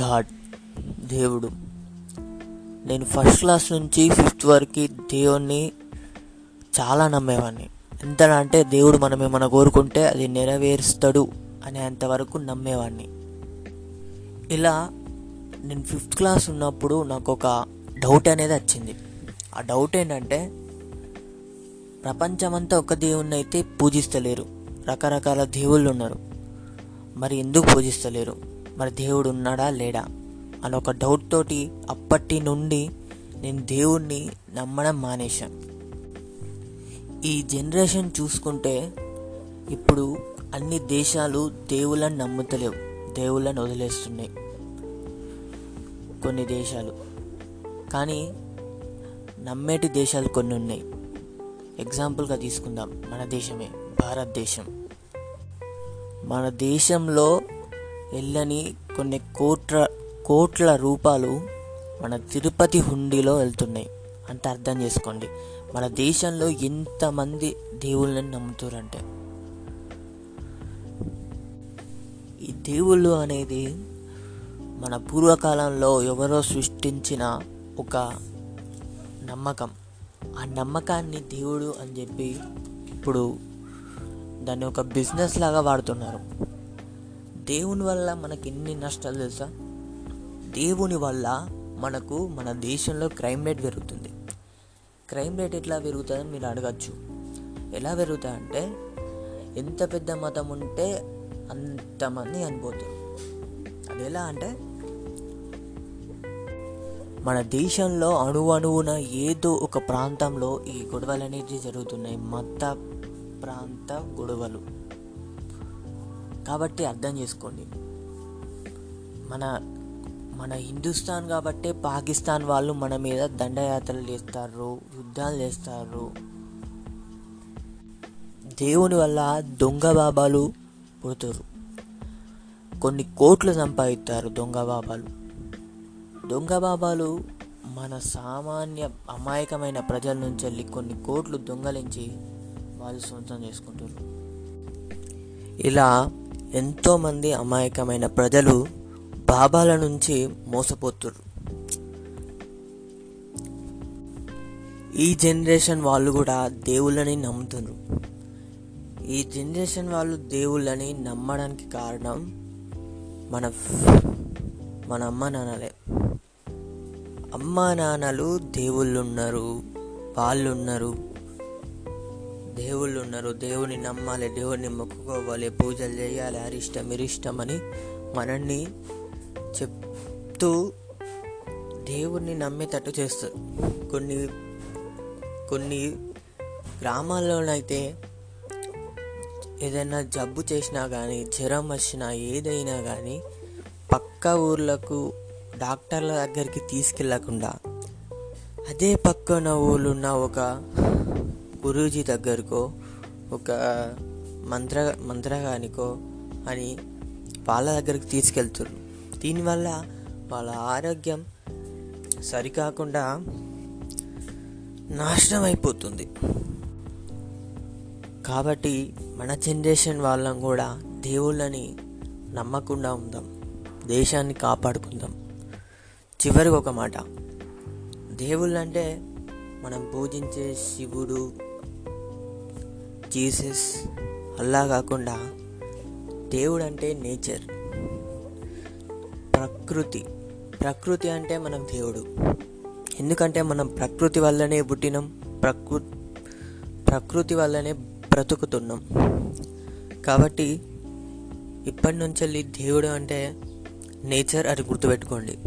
God దేవుడు. నేను first class నుంచి ఫిఫ్త్ వరకు దేవుణ్ణి చాలా నమ్మేవాడిని ఎంత అంటే దేవుడు మనం ఏమైనా కోరుకుంటే అది నెరవేరుస్తాడు అనేంతవరకు నమ్మేవాడిని ఇలా నేను ఫిఫ్త్ క్లాస్ ఉన్నప్పుడు నాకు ఒక డౌట్ అనేది వచ్చింది. ఆ డౌట్ ఏంటంటే ప్రపంచమంతా ఒక దేవుణ్ణి అయితే పూజిస్తలేరు. రకరకాల దేవుళ్ళు ఉన్నారు. మరి ఎందుకు పూజిస్తలేరు? మరి దేవుడు ఉన్నాడా? లేడా? అని ఒక డౌట్ తోటి అప్పటి నుండి నేను దేవుణ్ణి నమ్మడం మానేశాను. ఈ జనరేషన్ చూసుకుంటే ఇప్పుడు అన్ని దేశాలు దేవుళ్ళని నమ్ముతలేవు. దేవుళ్ళని వదిలేస్తున్నాయి. కొన్ని దేశాలు. కానీ నమ్మేటి దేశాలు కొన్ని ఉన్నాయి. ఎగ్జాంపుల్గా తీసుకుందాం. మన దేశమే. భారతదేశం. మన దేశంలో వెళ్ళని కొన్ని కోట్ల కోట్ల రూపాయలు మన తిరుపతి హుండీలో వెళ్తున్నాయి అంటే అర్థం చేసుకోండి. మన దేశంలో ఎంతమంది దేవుళ్ళని నమ్ముతారంటే. ఈ దేవుళ్ళు అనేది మన పూర్వకాలంలో ఎవరో సృష్టించిన ఒక నమ్మకం. ఆ నమ్మకాన్ని దేవుడు అని చెప్పి ఇప్పుడు దాన్ని ఒక బిజినెస్ లాగా వాడుతున్నారు. దేవుని వల్ల మనకి ఎన్ని నష్టాలు తెలుసా? దేవుని వల్ల మనకు మన దేశంలో క్రైమ్ రేట్ పెరుగుతుంది. క్రైమ్ రేట్ ఎట్లా పెరుగుతుందని మీరు అడగచ్చు. ఎలా పెరుగుతాయంటే ఎంత పెద్ద మతం ఉంటే అంతమంది అనిపోతారు అది ఎలా అంటే మన దేశంలో అణువణువున ఏదో ఒక ప్రాంతంలో ఈ గొడవలు అనేది జరుగుతున్నాయి. మత ప్రాంత గొడవలు. కాబట్టి అర్థం చేసుకోండి. మన మన హిందుస్థాన్ కాబట్టే పాకిస్తాన్ వాళ్ళు మన మీద దండయాత్రలు చేస్తారు యుద్ధాలు చేస్తారు. దేవుని వల్ల దొంగ బాబాలు పుడతారు. కొన్ని కోట్లు సంపాదిస్తారు దొంగ బాబాలు. దొంగ బాబాలు మన సామాన్య అమాయకమైన ప్రజల నుంచి వెళ్ళి కొన్ని కోట్లు దొంగలించి వాళ్ళు సొంతం చేసుకుంటారు. ఇలా ఎంతోమంది అమాయకమైన ప్రజలు బాబాల నుంచి మోసపోతురు ఈ జనరేషన్ వాళ్ళు కూడా దేవుళ్ళని నమ్ముతున్నారు ఈ జనరేషన్ వాళ్ళు దేవుళ్ళని నమ్మడానికి కారణం మన మన అమ్మ నాన్నలే. అమ్మ నాన్నలు దేవుళ్ళు ఉన్నారు వాళ్ళు ఉన్నారు దేవుళ్ళు ఉన్నారు. దేవుని నమ్మాలి దేవుడిని మొక్కుకోవాలి పూజలు చేయాలి అరిష్టం ఇరిష్టం అని మనల్ని చెప్తూ దేవుణ్ణి నమ్మేటట్టు చేస్తారు. కొన్ని కొన్ని గ్రామాల్లోనైతే ఏదైనా జబ్బు చేసినా కానీ జ్వరం వచ్చినా ఏదైనా కానీ పక్క ఊర్లకు డాక్టర్ల దగ్గరికి తీసుకెళ్ళకుండా అదే పక్కన ఊళ్ళున్న ఒక గురూజీ దగ్గరకో ఒక మంత్ర మంత్రగానికో అని వాళ్ళ దగ్గరికి తీసుకెళ్తారు. దీనివల్ల వాళ్ళ ఆరోగ్యం సరికాకుండా నాశనం అయిపోతుంది కాబట్టి మన జనరేషన్ వాళ్ళం కూడా దేవుళ్ళని నమ్మకుండా ఉందాం. దేశాన్ని కాపాడుకుందాం. చివరికి ఒక మాట. దేవుళ్ళు అంటే మనం పూజించే శివుడు జీసస్ అల్లా కాకుండా దేవుడు అంటే నేచర్. ప్రకృతి. ప్రకృతి అంటే మనం దేవుడు. ఎందుకంటే మనం ప్రకృతి వల్లనే పుట్టినాం ప్రకృ ప్రకృతి వల్లనే బ్రతుకుతున్నాం. కాబట్టి ఇప్పటి నుంచి దేవుడు అంటే నేచర్ అది గుర్తుపెట్టుకోండి.